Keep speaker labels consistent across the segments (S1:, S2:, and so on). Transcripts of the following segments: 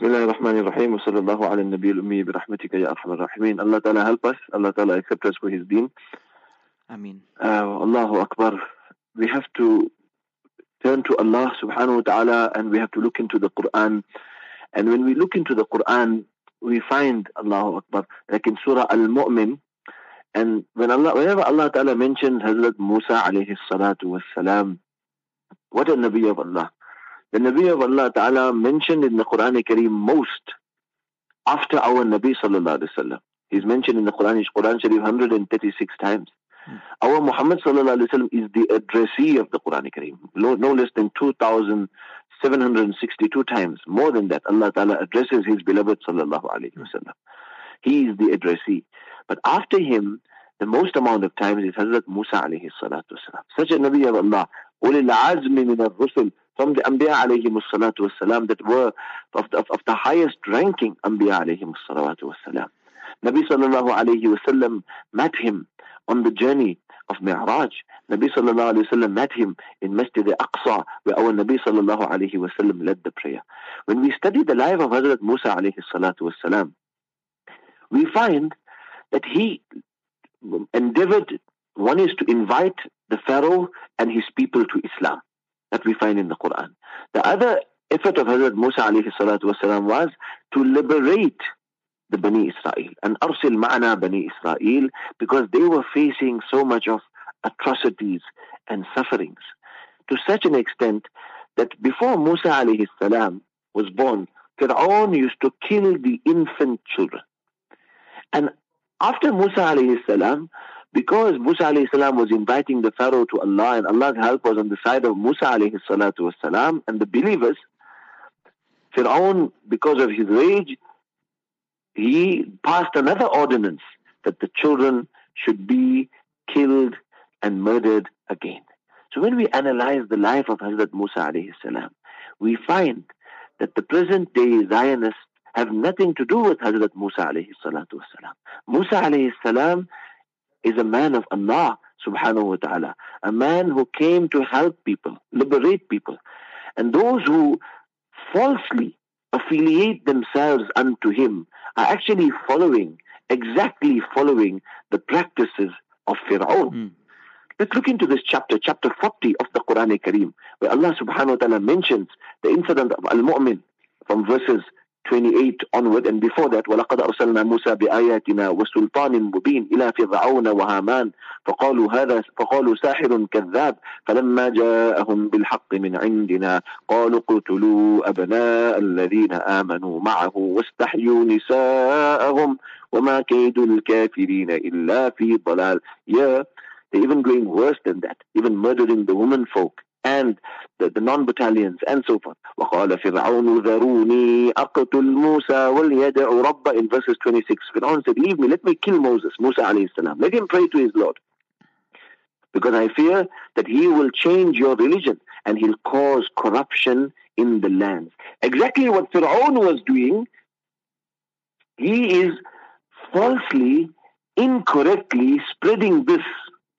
S1: بسم الله الرحمن الرحيم وصلى الله على النبي الأمي برحمتك يا أرحم الراحمين Allah Ta'ala help us Allah Ta'ala accept us for his deen
S2: Ameen.
S1: uh, Allahu Akbar we have to turn to Allah subhanahu wa ta'ala and we have to look into the Quran and when we look into the Quran we find Allahu Akbar like in Surah Al-Mu'min and when Allah whenever Allah Ta'ala mentioned Hazrat Musa alayhi salatu was salam what a Nabi of Allah the Nabi of Allah Ta'ala mentioned in the Quran Kareem most after our Nabi Sallallahu Alaihi Wasallam. He's mentioned in the Quran, Quran Sharif 136 times.
S2: Hmm.
S1: Our Muhammad Sallallahu Alaihi Wasallam is the addressee of the Quran Kareem. No, no less than 2,762 times. More than that, Allah Ta'ala addresses His beloved Sallallahu Alaihi Wasallam. He is the addressee. But after him, the most amount of times is Hazrat Musa alayhi salatu wasalam. Such a Nabi of Allah. أولي العزم من الرسل from the Anbiya alayhi salatu wasalam that were of the, of, of the highest ranking Anbiya alayhi salatu wasalam. Nabi sallallahu alayhi wasallam met him on the journey of Mi'raj. Nabi sallallahu alayhi wasallam met him in Masjid al-Aqsa where our Nabi sallallahu alayhi wasallam led the prayer. When we study the life of Hazrat Musa alayhi salatu wasalam, we find that he endeavored, one is to invite the Pharaoh and his people to Islam that we find in the Quran. The other effort of Hazrat Musa alayhi salatu was to liberate the Bani Israel and arsil ma'ana Bani Israel because they were facing so much of atrocities and sufferings to such an extent that before Musa alayhi salam was born, Fir'aun used to kill the infant children. And after Musa alayhi salam, because Musa alayhi salam was inviting the Pharaoh to Allah and Allah's help was on the side of Musa alayhi salatu and the believers, Fir'aun, because of his rage, he passed another ordinance that the children should be killed and murdered again. So when we analyze the life of Hazrat Musa alayhi salam, we find that the present day Zionists have nothing to do with Hazrat Musa alayhi salatu. Musa alayhi salam is a man of Allah subhanahu wa ta'ala, a man who came to help people, liberate people. And those who falsely affiliate themselves unto him are actually following, exactly following the practices of Fir'aun.
S2: Mm.
S1: Let's look into this chapter, chapter 40 of the Quran Kareem, where Allah subhanahu wa ta'ala mentions the incident of Al-Mu'min from verses 28 onward and before that ولقد أرسلنا موسى بآياتنا وسلطان مبين إلى فرعون وهامان فقالوا هذا فقالوا ساحر كذاب فلما جاءهم بالحق من عندنا قالوا اقتلوا أبناء الذين آمنوا معه واستحيوا نساءهم وما كيد الكافرين إلا في ضلال. Yeah, they're even going worse than that, even murdering the women folk. and the, the non-battalions and so forth. وقال فرعون ذروني أقتل موسى وليدع رب in verses 26. Fir'aun said, leave me, let me kill Moses, Musa alayhi salam. Let him pray to his Lord. Because I fear that he will change your religion and he'll cause corruption in the lands. Exactly what Fir'aun was doing, he is falsely, incorrectly spreading this,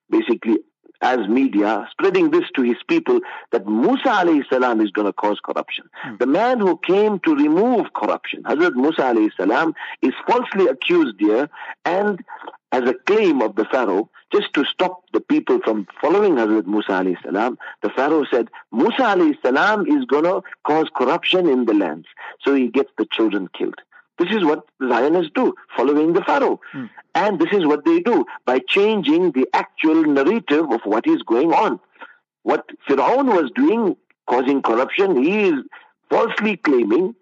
S1: basically as media, spreading this to his people that Musa alayhi salam is going to cause corruption.
S2: Hmm.
S1: The man who came to remove corruption, Hazrat Musa alayhi salam, is falsely accused here and as a claim of the Pharaoh, just to stop the people from following Hazrat Musa alayhi salam, the Pharaoh said, Musa alayhi salam is going to cause corruption in the lands. So he gets the children killed. This is what the Zionists do, following the Pharaoh.
S2: Hmm.
S1: And this is what they do by changing the actual narrative of what is going on. What Fir'aun was doing, causing corruption, he is falsely claiming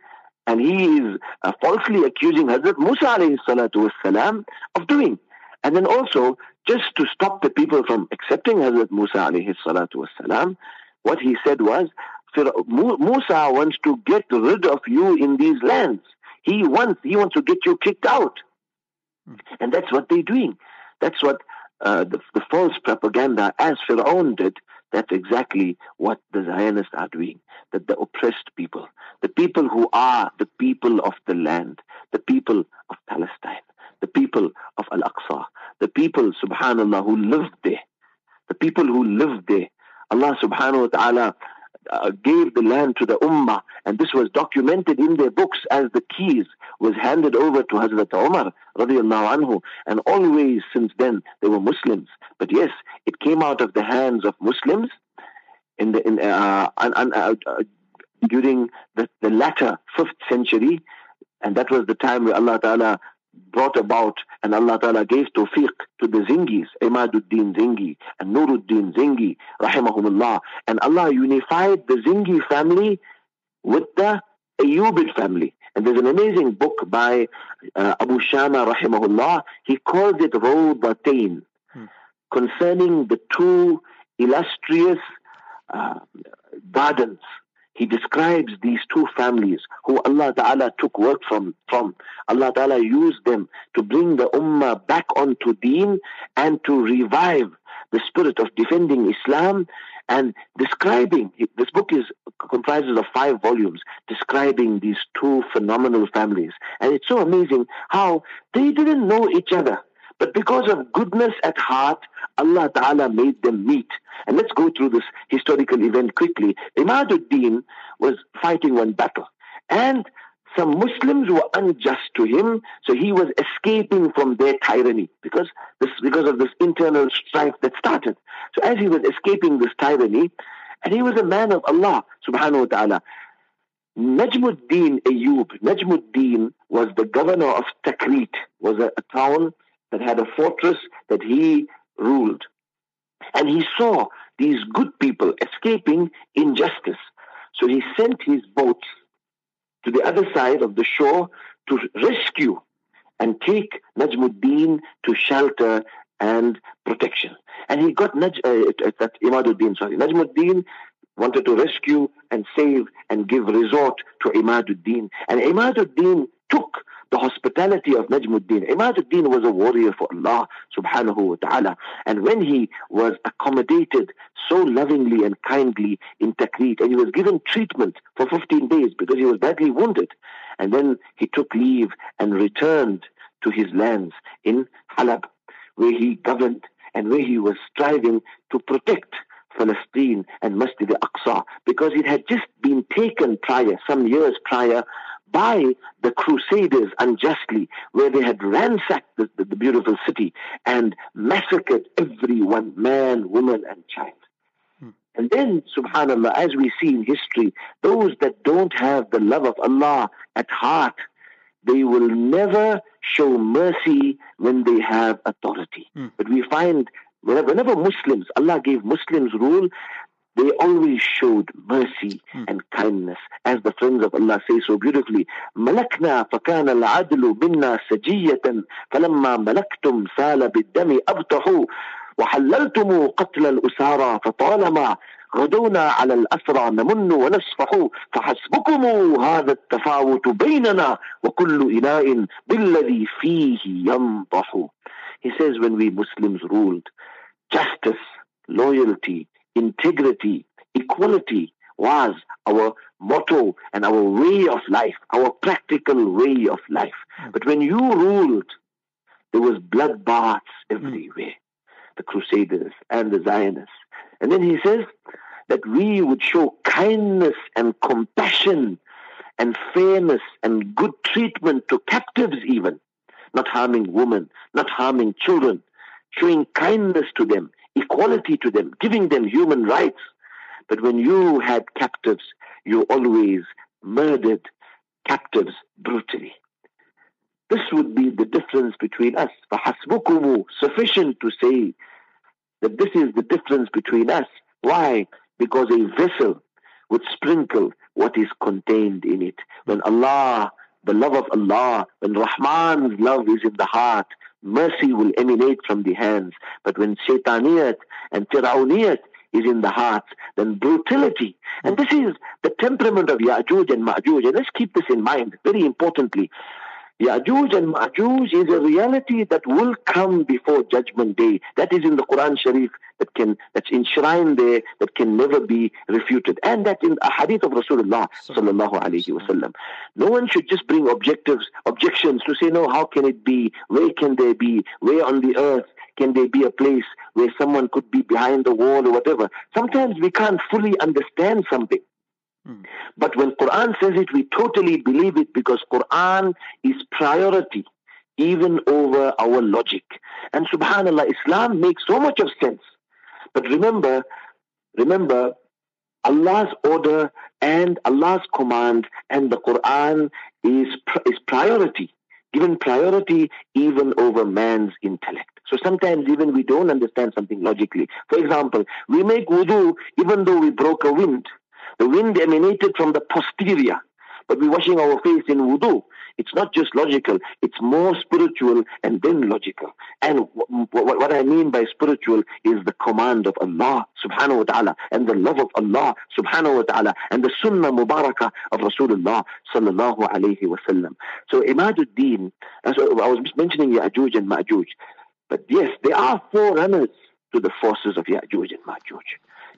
S1: and he is uh, falsely accusing Hazrat Musa alayhi salatu wasalam of doing. And then also, just to stop the people from accepting Hazrat Musa alayhi salatu wasalam, what he said was, Musa wants to get rid of you in these lands. He wants, he wants to get you kicked out. And that's what they're doing. That's what uh, the, the false propaganda, as Fir'aun did, that's exactly what the Zionists are doing. That the oppressed people, the people who are the people of the land, the people of Palestine, the people of Al Aqsa, the people, subhanAllah, who lived there, the people who lived there. Allah subhanahu wa ta'ala uh, gave the land to the Ummah, and this was documented in their books as the keys was handed over to Hazrat Umar radiallahu anhu, and always since then they were Muslims. But yes, it came out of the hands of Muslims in the in uh, uh, uh, during the, the latter fifth century, and that was the time where Allah Taala brought about and Allah Ta'ala gave tawfiq to the Zingis, Imaduddin Zingi and Nuruddin Zingi, rahimahumullah. And Allah unified the Zingi family with the Ayyubid family. And there's an amazing book by uh, Abu Shama, rahimahullah. He calls it Rawdatain, hmm. concerning the two illustrious uh, gardens he describes these two families who Allah Ta'ala took work from, from. Allah Ta'ala used them to bring the Ummah back onto deen and to revive the spirit of defending Islam and describing, this book is comprises of five volumes, describing these two phenomenal families. And it's so amazing how they didn't know each other. But because of goodness at heart, Allah Ta'ala made them meet. And let's go through this historical event quickly. Imaduddin was fighting one battle. And some Muslims were unjust to him, so he was escaping from their tyranny because this, because of this internal strife that started. So as he was escaping this tyranny, and he was a man of Allah subhanahu wa ta'ala, Najmuddin Ayyub, Najmuddin was the governor of Takrit, was a, a town that had a fortress that he ruled. And he saw these good people escaping injustice. So he sent his boats to the other side of the shore to rescue and take Najmuddin to shelter and protection. And he got Naj, uh, that Imaduddin, sorry, Najmuddin wanted to rescue and save and give resort to Imaduddin. And Imaduddin took the hospitality of Najmuddin. Imaduddin was a warrior for Allah subhanahu wa ta'ala. And when he was accommodated so lovingly and kindly in Takrit, and he was given treatment for 15 days because he was badly wounded, and then he took leave and returned to his lands in Halab, where he governed and where he was striving to protect Palestine and Masjid al-Aqsa because it had just been taken prior, some years prior, by the Crusaders unjustly, where they had ransacked the, the, the beautiful city and massacred everyone, man, woman, and child. Hmm. And then, subhanAllah, as we see in history, those that don't have the love of Allah at heart, they will never show mercy when they have authority. Hmm. But we find whenever Muslims, Allah gave Muslims rule, they always showed mercy hmm. and kindness. As the friends of Allah say so beautifully, ملكنا فكان العدل منا سجية فلما ملكتم سال بالدم أبطحوا وحللتم قتل الأسارى فطالما غدونا على الأسرى نمن ونسفح فحسبكم هذا التفاوت بيننا وكل إناء بالذي فيه ينضح He says when we Muslims ruled, justice, loyalty, integrity, equality was our motto and our way of life, our practical way of life. Hmm. But when you ruled, there was bloodbaths everywhere. The Crusaders and the Zionists. And then he says that we would show kindness and compassion and fairness and good treatment to captives even, not harming women, not harming children, showing kindness to them, equality to them, giving them human rights. But when you had captives, you always murdered captives brutally. This would be the difference between us. فَحَسْبُكُمُ Sufficient to say that this is the difference between us. Why? Because a vessel would sprinkle what is contained in it. When Allah, the love of Allah, when Rahman's love is in the heart, mercy will emanate from the hands. But when shaitaniyat and fir'auniyat is in the heart, then brutality. And this is the temperament of Ya'juj and Ma'juj. And let's keep this in mind very importantly. Ya'juj and Ma'juj is a reality that will come before Judgment Day. That is in the Quran Sharif that can that's enshrined there that can never be refuted. And that in a hadith of Rasulullah sallallahu alayhi wasallam. No one should just bring objectives objections to say, no, how can it be? Where can there be? Where on the earth can there be a place where someone could be behind the wall or whatever? Sometimes we can't fully understand something. Hmm. But when Quran says it, we totally believe it because Quran is priority even over our logic. And subhanAllah, Islam makes so much of sense. But remember, remember, Allah's order and Allah's command and the Quran is, is priority, given priority even over man's intellect. So sometimes even we don't understand something logically. For example, we make wudu even though we broke a wind. The wind emanated from the posterior, but we're washing our face in wudu. It's not just logical, it's more spiritual and then logical. And what I mean by spiritual is the command of Allah subhanahu wa ta'ala and the love of Allah subhanahu wa ta'ala and the sunnah mubarakah of Rasulullah sallallahu alayhi wa sallam. So Imaduddin, I was mentioning Ya'juj and Ma'juj, but yes, there are forerunners to the forces of Ya'juj and Ma'juj.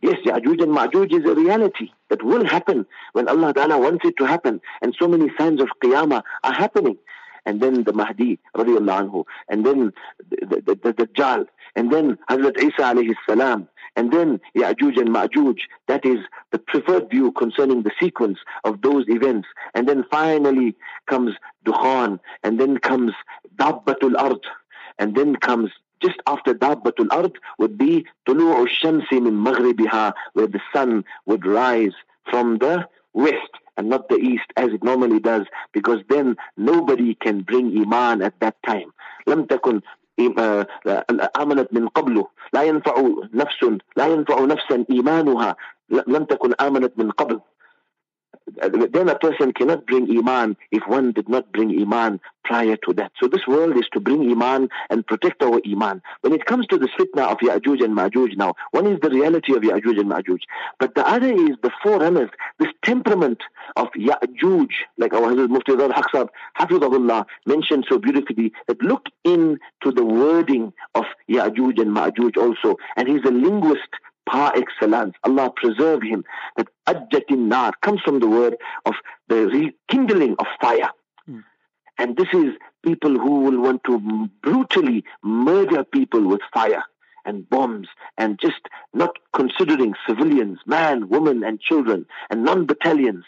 S1: Yes, Ya'juj and Ma'juj is a reality that will happen when Allah Ta'ala wants it to happen. And so many signs of Qiyamah are happening. And then the Mahdi, radiallahu anhu, and then the, the, the, the Dajjal, and then Hazrat Isa alayhi salam, and then Ya'juj and Ma'juj. That is the preferred view concerning the sequence of those events. And then finally comes Dukhan, and then comes Dabbatul Ard, and then comes just after Dabbatul Ard would be Tulu'u Shamsi min Maghribiha, where the sun would rise from the west and not the east as it normally does, because then nobody can bring Iman at that time. لم تكن آمنت من قبله لا ينفع نفس لا ينفع نفسا إيمانها لم تكن آمنت من قبل then a person cannot bring Iman if one did not bring Iman prior to that. So this world is to bring Iman and protect our Iman. When it comes to the fitna of Ya'juj and Ma'juj now, one is the reality of Ya'juj and Ma'juj, but the other is the forerunners, this temperament of Ya'juj, like our Hazrat Mufti Zadar Haqsab, Hafizahullah, mentioned so beautifully, that look into the wording of Ya'juj and Ma'juj also, and he's a linguist par excellence. Allah preserve him. That ajjatin nar comes from the word of the rekindling of fire. Mm. And this is people who will want to brutally murder people with fire and bombs and just not considering civilians, man, woman, and children, and non battalions.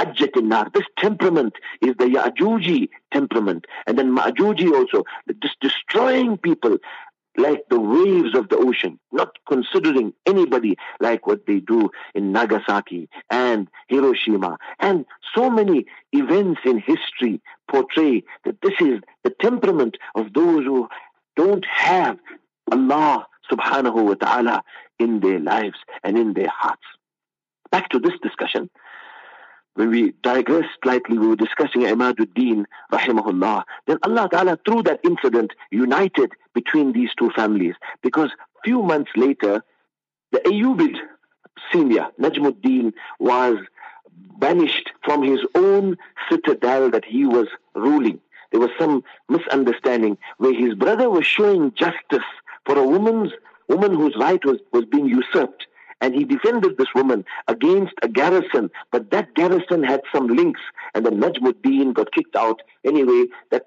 S1: Ajjatinar. This temperament is the Ya'juji temperament. And then Ma'juji also, just destroying people like the waves of the ocean, not considering anybody like what they do in Nagasaki and Hiroshima. And so many events in history portray that this is the temperament of those who don't have Allah subhanahu wa ta'ala in their lives and in their hearts. Back to this discussion when we digress slightly, we were discussing Imaduddin, rahimahullah. Then Allah Ta'ala, through that incident, united between these two families. Because few months later, the Ayyubid senior, Najmuddin, was banished from his own citadel that he was ruling. There was some misunderstanding where his brother was showing justice for a woman's woman whose right was, was being usurped and he defended this woman against a garrison, but that garrison had some links, and then Najmuddin got kicked out. Anyway, that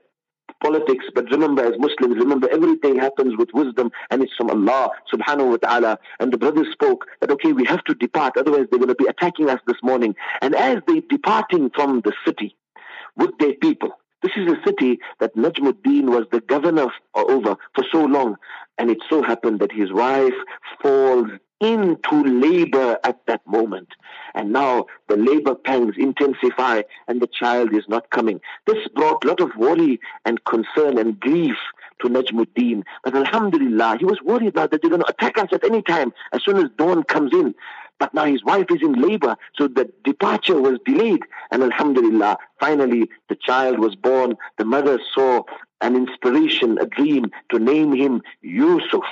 S1: politics, but remember as Muslims, remember everything happens with wisdom and it's from Allah subhanahu wa ta'ala. And the brothers spoke that, okay, we have to depart, otherwise they're going to be attacking us this morning. And as they departing from the city with their people, this is a city that Najmuddin was the governor over for so long. And it so happened that his wife falls into labor at that moment. And now the labor pangs intensify and the child is not coming. This brought a lot of worry and concern and grief to Najmuddin. But Alhamdulillah, he was worried now that they're going to attack us at any time as soon as dawn comes in. But now his wife is in labor, so the departure was delayed. And Alhamdulillah, finally the child was born. The mother saw an inspiration, a dream to name him Yusuf.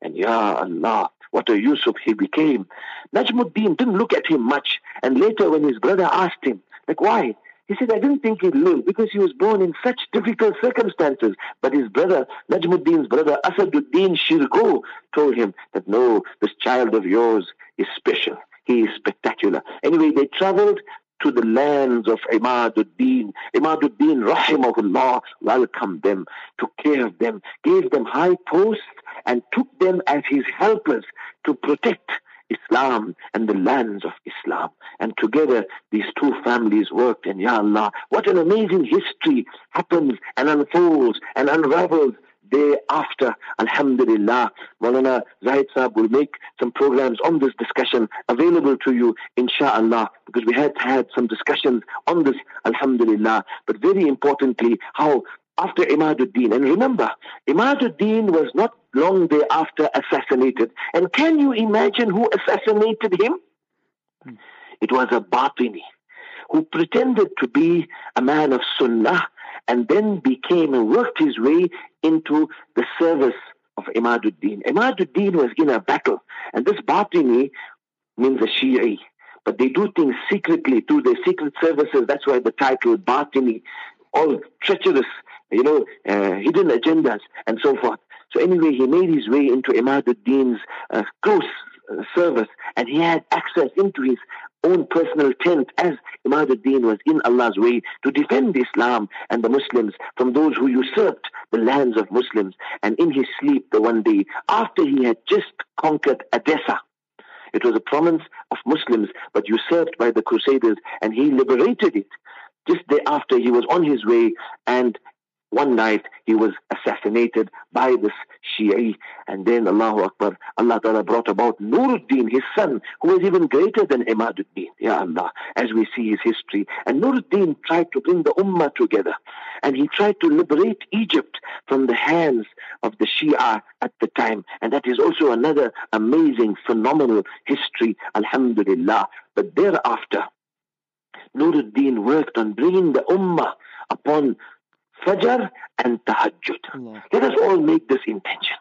S1: And Ya Allah, what a Yusuf he became. Najmuddin didn't look at him much. And later when his brother asked him, like, why? He said, I didn't think he'd live because he was born in such difficult circumstances. But his brother, Najmuddin's brother, Asaduddin Shirkuh, told him that no, this child of yours is special. He is spectacular. Anyway, they traveled to the lands of Imaduddin. Imaduddin, rahimahullah, welcomed them, took care of them, gave them high posts, and took them as his helpers to protect Islam and the lands of Islam. And together these two families worked and Ya Allah, what an amazing history happens and unfolds and unravels day after. Alhamdulillah. Maulana Zahid Saab will make some programs on this discussion available to you, inshallah, because we had had some discussions on this, Alhamdulillah. But very importantly, how after Imaduddin. And remember, Imaduddin was not long thereafter assassinated. And can you imagine who assassinated him? Hmm. It was a Batini who pretended to be a man of Sunnah and then became and worked his way into the service of Imaduddin. Imaduddin was in a battle, and this Batini means a Shi'i. But they do things secretly through their secret services. That's why the title Batini, all treacherous you know, uh, hidden agendas and so forth. So anyway, he made his way into Imaduddin's uh, close uh, service and he had access into his own personal tent as Imaduddin was in Allah's way to defend Islam and the Muslims from those who usurped the lands of Muslims. And in his sleep the one day, after he had just conquered Edessa, it was a province of Muslims but usurped by the Crusaders and he liberated it. Just thereafter he was on his way and one night he was assassinated by this Shi'i and then Allahu Akbar, Allah Ta'ala brought about Nuruddin, his son, who was even greater than Imaduddin, Ya Allah, as we see his history. And Nuruddin tried to bring the Ummah together and he tried to liberate Egypt from the hands of the Shia at the time. And that is also another amazing, phenomenal history, Alhamdulillah. But thereafter, Nuruddin worked on bringing the Ummah upon Fajr and Tahajjud. Let us all make this intention.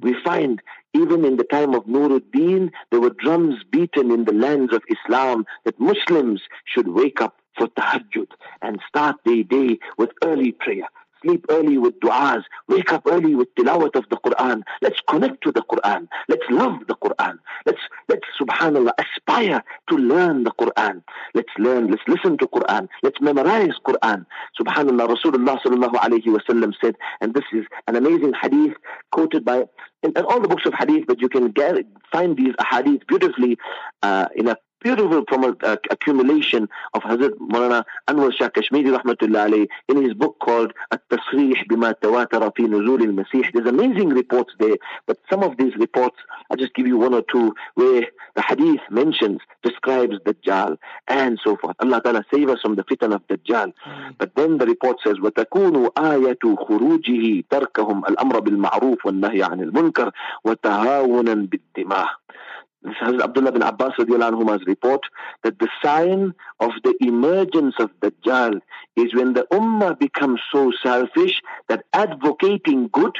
S1: We find even in the time of Nuruddin, there were drums beaten in the lands of Islam that Muslims should wake up for tahajjud and start their day with early prayer sleep early with du'as, wake up early with tilawat of the Quran. Let's connect to the Quran. Let's love the Quran. Let's, let's subhanAllah, aspire to learn the Quran. Let's learn, let's listen to Quran. Let's memorize Quran. Subhanallah, Rasulullah sallallahu alayhi wa sallam said, and this is an amazing hadith quoted by in, in all the books of hadith, but you can get, find these hadith beautifully uh, in a beautiful uh, accumulation of Hazrat Maulana Anwar Shah Kashmiri rahmatullah alayhi in his book called At-Tasrih bima tawatara fi nuzul al-Masih. There's amazing reports there, but some of these reports, I'll just give you one or two where the hadith mentions, describes Dajjal and so forth. Allah Ta'ala save us from the fitan of Dajjal. Mm. But then the report says, وَتَكُونُ آيَةُ خُرُوجِهِ تَرْكَهُمْ الْأَمْرَ بِالْمَعْرُوفِ وَالنَّهْيَ عَنِ الْمُنْكَرِ وَتَهَاوُنًا بِالدِّمَاءِ this Hazrat Abdullah bin Abbas anhuma's report that the sign of the emergence of Dajjal is when the Ummah becomes so selfish that advocating good,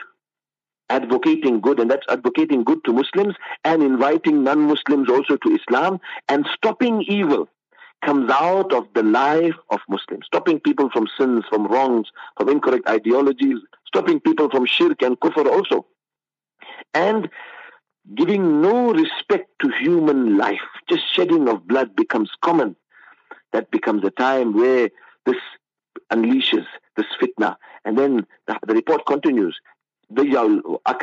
S1: advocating good, and that's advocating good to Muslims and inviting non-Muslims also to Islam and stopping evil comes out of the life of Muslims, stopping people from sins, from wrongs, from incorrect ideologies, stopping people from shirk and kufr also. And giving no respect to human life, just shedding of blood becomes common. That becomes a time where this unleashes this fitna. And then the, the report continues. The uh,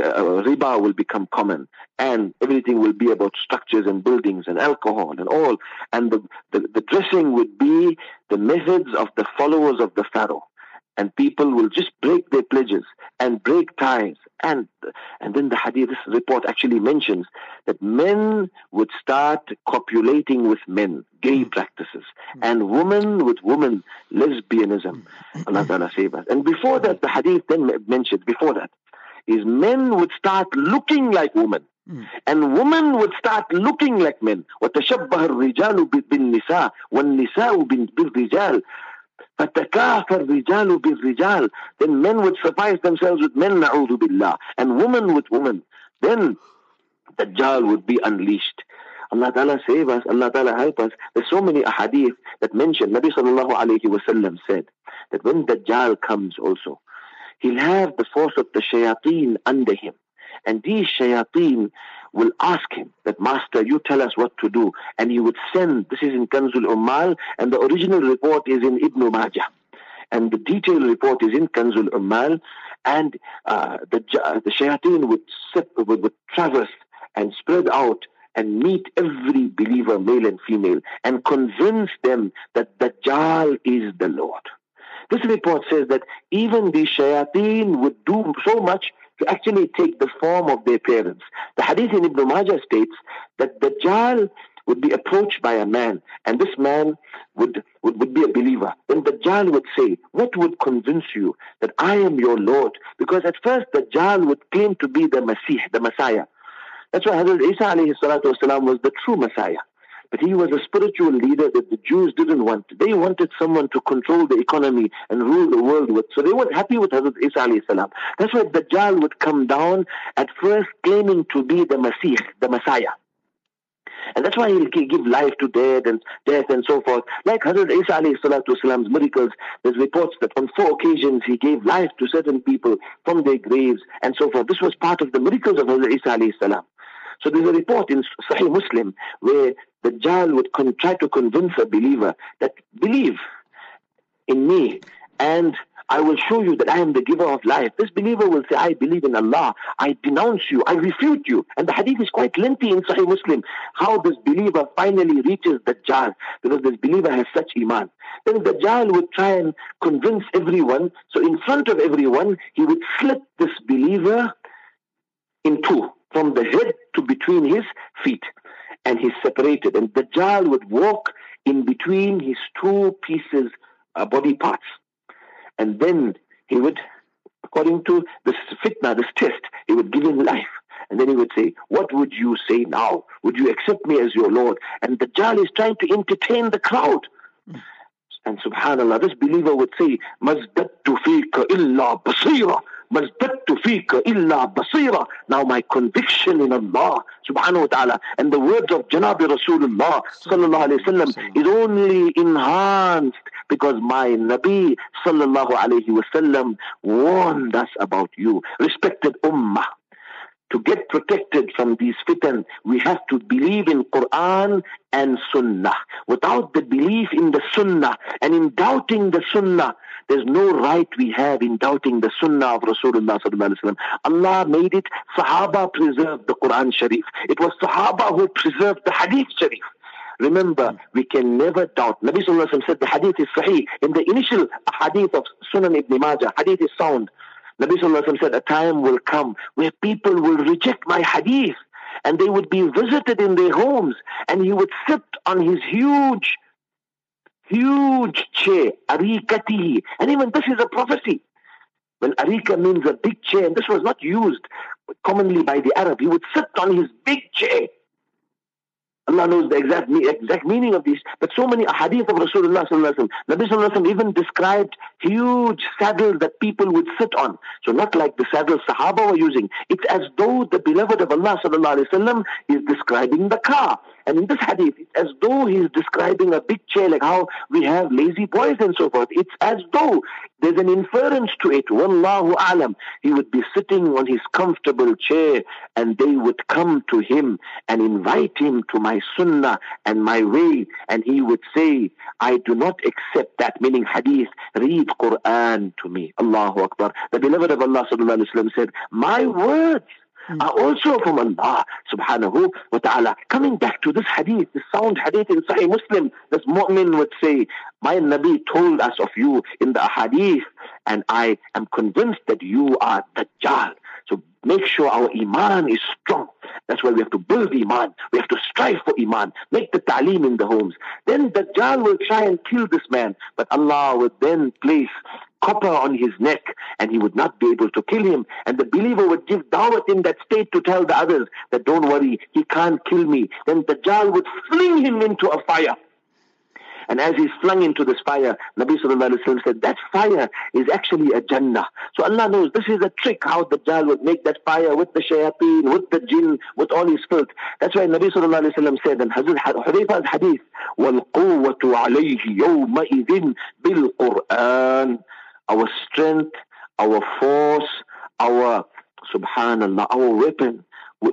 S1: riba will become common and everything will be about structures and buildings and alcohol and all. And the, the, the dressing would be the methods of the followers of the Pharaoh and people will just break their pledges and break ties. And, and then the hadith report actually mentions that men would start copulating with men, gay hmm. practices, hmm. and women with women, lesbianism. Hmm. Allah Ta'ala save us. And before that, the hadith then mentioned, before that, is men would start looking like women. Mm. And women would start looking like men. وَتَشَبَّهَ الرِّجَالُ بِالنِّسَاءِ وَالنِّسَاءُ بِالرِّجَالِ فَتَكَافَ الرِّجَالُ بِالرِّجَالِ Then men would suffice themselves with men, na'udhu billah, and women with women. Then Dajjal would be unleashed. Allah Ta'ala save us, Allah Ta'ala help us. There's so many ahadith that mention, Nabi Sallallahu Alaihi Wasallam said that when Dajjal comes also, he'll have the force of the shayateen under him. And these shayateen will ask him that, Master, you tell us what to do. And he would send, this is in Kanzul Ummal, and the original report is in Ibn Majah. And the detailed report is in Kanzul Ummal, and uh, the, the shayateen would, sit, would, would traverse and spread out and meet every believer, male and female, and convince them that Dajjal is the Lord. This report says that even the shayateen would do so much to actually take the form of their parents. The hadith in Ibn Majah states that Dajjal would be approached by a man, and this man would, would, would be a believer. Then Dajjal would say, What would convince you that I am your Lord? Because at first Dajjal would claim to be the Messiah, the Messiah. That's why Hazrat Isa alayhi salatu was the true Messiah. But he was a spiritual leader that the Jews didn't want. They wanted someone to control the economy and rule the world with. So they weren't happy with Hazrat Isa alayhi salam. That's why Dajjal would come down at first claiming to be the Messiah, the Messiah. And that's why he'll give life to dead and death and so forth. Like Hazrat Isa alayhi miracles, there's reports that on four occasions he gave life to certain people from their graves and so forth. This was part of the miracles of Hazrat Isa alayhi salam. So there's a report in Sahih Muslim where the Dajjal would con- try to convince a believer that believe in me and I will show you that I am the giver of life. This believer will say, I believe in Allah. I denounce you. I refute you. And the hadith is quite lengthy in Sahih Muslim. How this believer finally reaches the Dajjal because this believer has such iman. Then the Dajjal would try and convince everyone. So in front of everyone, he would slit this believer in two from the head to between his feet And he's separated. And Dajjal would walk in between his two pieces, uh, body parts. And then he would, according to this fitna, this test, he would give him life. And then he would say, What would you say now? Would you accept me as your Lord? And Dajjal is trying to entertain the crowd. And subhanAllah, this believer would say, مَزْدَدْتُ فِيكَ إِلَّا بَصِيرًا Mazdadtu fika illa basira. Now my conviction in Allah subhanahu wa ta'ala and the words of Janabi Rasulullah sallallahu alayhi wasallam is only enhanced because my Nabi sallallahu Alaihi wasallam warned us about you. Respected ummah to get protected from these fitan, we have to believe in Quran and Sunnah. Without the belief in the Sunnah and in doubting the Sunnah, there's no right we have in doubting the Sunnah of Rasulullah Allah made it, Sahaba preserved the Quran Sharif. It was Sahaba who preserved the Hadith Sharif. Remember, we can never doubt. Nabi Sallallahu Alaihi Wasallam said the hadith is sahih. In the initial hadith of Sunan Ibn Majah, hadith is sound. Nabi Sallallahu said, a time will come where people will reject my hadith and they would be visited in their homes and he would sit on his huge, huge chair, arikatihi. And even this is a prophecy. When arika means a big chair, and this was not used commonly by the Arab, he would sit on his big chair Allah knows the exact, exact meaning of these. But so many hadith of Rasulullah sallallahu Nabi sallallahu even described huge saddles that people would sit on. So not like the saddles Sahaba were using. It's as though the beloved of Allah sallallahu is describing the car. And in this hadith, it's as though he's describing a big chair, like how we have lazy boys and so forth. It's as though there's an inference to it. Wallahu alam. He would be sitting on his comfortable chair and they would come to him and invite him to my sunnah and my way. And he would say, I do not accept that, meaning hadith. Read Quran to me. Allahu Akbar. The beloved of Allah alayhi wa said, my words are also from Allah subhanahu wa ta'ala. Coming back to this hadith, this sound hadith in Sahih Muslim, this mu'min would say, my Nabi told us of you in the hadith, and I am convinced that you are Dajjal. So make sure our iman is strong. That's why we have to build iman. We have to strive for iman. Make the ta'lim in the homes. Then Dajjal will try and kill this man, but Allah will then place copper on his neck and he would not be able to kill him. And the believer would give dawat in that state to tell the others that don't worry, he can't kill me. Then Dajjal would fling him into a fire. And as he's flung into this fire, Nabi Sallallahu Alaihi Wasallam said, that fire is actually a Jannah. So Allah knows this is a trick how the Dajjal would make that fire with the shayateen, with the jinn, with all his filth. That's why Nabi Sallallahu Alaihi Wasallam said in Hazrat Hudayfa's hadith, وَالْقُوَّةُ عَلَيْهِ يَوْمَئِذٍ بِالْقُرْآنِ our strength, our force, our subhanallah, our weapon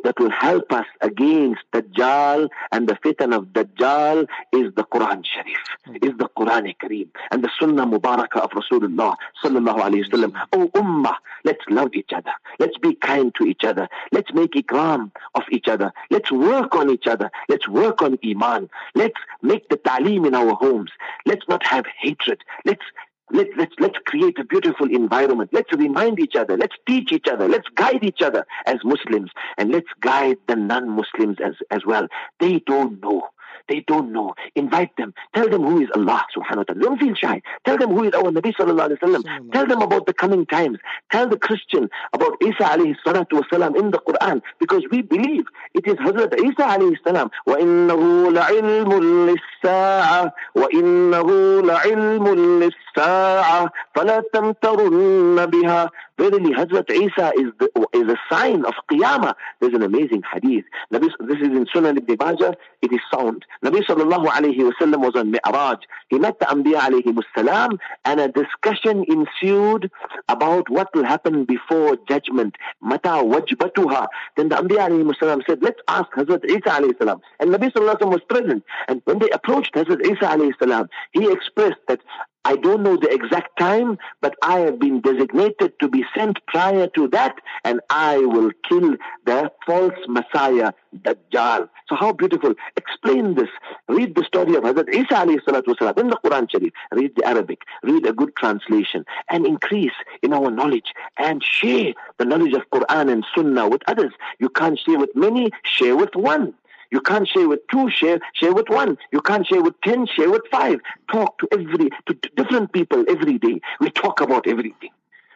S1: that will help us against Dajjal and the fitan of Dajjal is the Quran Sharif, hmm. is the Quran Kareem and the Sunnah Mubarakah of Rasulullah sallallahu alayhi wasallam. Oh Ummah, let's love each other. Let's be kind to each other. Let's make ikram of each other. Let's work on each other. Let's work on Iman. Let's make the ta'lim in our homes. Let's not have hatred. Let's let, let's, let's create a beautiful environment. Let's remind each other. Let's teach each other. Let's guide each other as Muslims. And let's guide the non-Muslims as, as well. They don't know. They don't know. Invite them. Tell them who is Allah subhanahu wa ta'ala. Don't feel shy. Tell them who is our Nabi sallallahu alayhi wa sallam. Tell them about the coming times. Tell the Christian about Isa alayhi salatu wasalam in the Quran because we believe it is Hazrat Isa alayhi salam. وَإِنَّهُ لَعِلْمٌ لِلسَّاعَةِ وَإِنَّهُ لَعِلْمٌ لِلسَّاعَةِ فَلَا تَمْتَرُنَّ بِهَا Verily, Hazrat Isa is, the, is a sign of Qiyamah. There's an amazing hadith. this is in Sunan ibn Majah. It is sound. Nabi sallallahu alayhi wasallam was on Mi'raj. He met the Anbiya alayhi salam and a discussion ensued about what will happen before judgment. Mata wajbatuha. Then the Anbiya alayhi salam said, let's ask Hazrat Isa alayhi salam. And Nabi sallallahu alayhi wa was present. And when they approached Hazrat Isa alayhi salam, he expressed that I don't know the exact time, but I have been designated to be sent prior to that, and I will kill the false Messiah, Dajjal. So how beautiful. Explain this. Read the story of Hazrat Isa alayhi salatu wasalam in the Quran Sharif. Read the Arabic. Read a good translation and increase in our knowledge and share the knowledge of Quran and Sunnah with others. You can't share with many, share with one. You can't share with two, share, share with one. You can't share with ten, share with five. Talk to every, to different people every day. We talk about everything.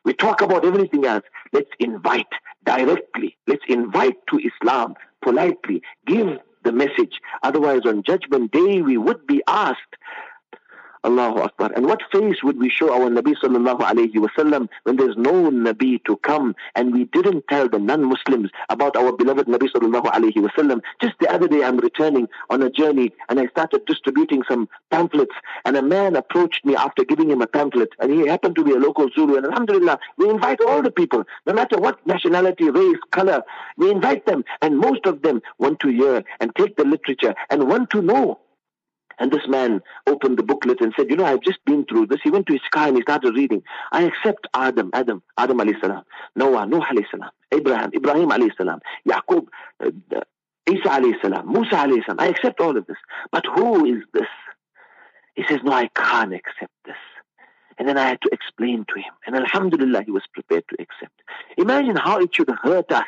S1: We talk about everything else. Let's invite directly. Let's invite to Islam politely. Give the message. Otherwise, on Judgment Day, we would be asked, Allahu Akbar. And what face would we show our Nabi sallallahu alayhi wasallam when there's no Nabi to come and we didn't tell the non-Muslims about our beloved Nabi sallallahu alayhi wasallam. Just the other day I'm returning on a journey and I started distributing some pamphlets and a man approached me after giving him a pamphlet and he happened to be a local Zulu and alhamdulillah we invite all the people no matter what nationality, race, color we invite them and most of them want to hear and take the literature and want to know and this man opened the booklet and said, You know, I've just been through this. He went to his car and he started reading. I accept Adam, Adam, Adam alayhi salam, Noah, Noah alayhi salam, Abraham, Ibrahim alayhi salam, Yaqub, uh, Isa alayhi salam, Musa alayhi salam. I accept all of this. But who is this? He says, No, I can't accept this. And then I had to explain to him. And Alhamdulillah, he was prepared to accept. Imagine how it should hurt us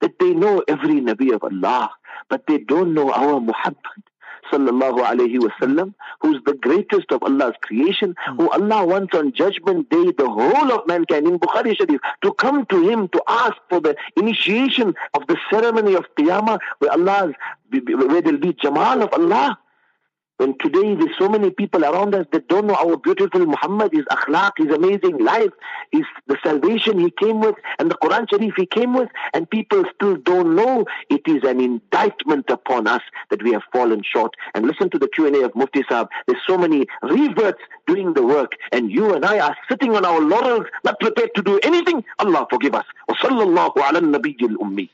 S1: that they know every Nabi of Allah, but they don't know our Muhammad sallallahu alayhi wasallam, who's the greatest of Allah's creation, hmm. who Allah wants on judgment day the whole of mankind in Bukhari Sharif to come to him to ask for the initiation of the ceremony of Qiyamah where Allah's where there'll be Jamal of Allah. When today there's so many people around us that don't know our beautiful Muhammad, his akhlaq, his amazing life, his the salvation he came with, and the Quran Sharif he came with, and people still don't know. It is an indictment upon us that we have fallen short. And listen to the Q&A of Mufti Saab. There's so many reverts doing the work, and you and I are sitting on our laurels, not prepared to do anything. Allah forgive us. وصلى الله على النبي الأمي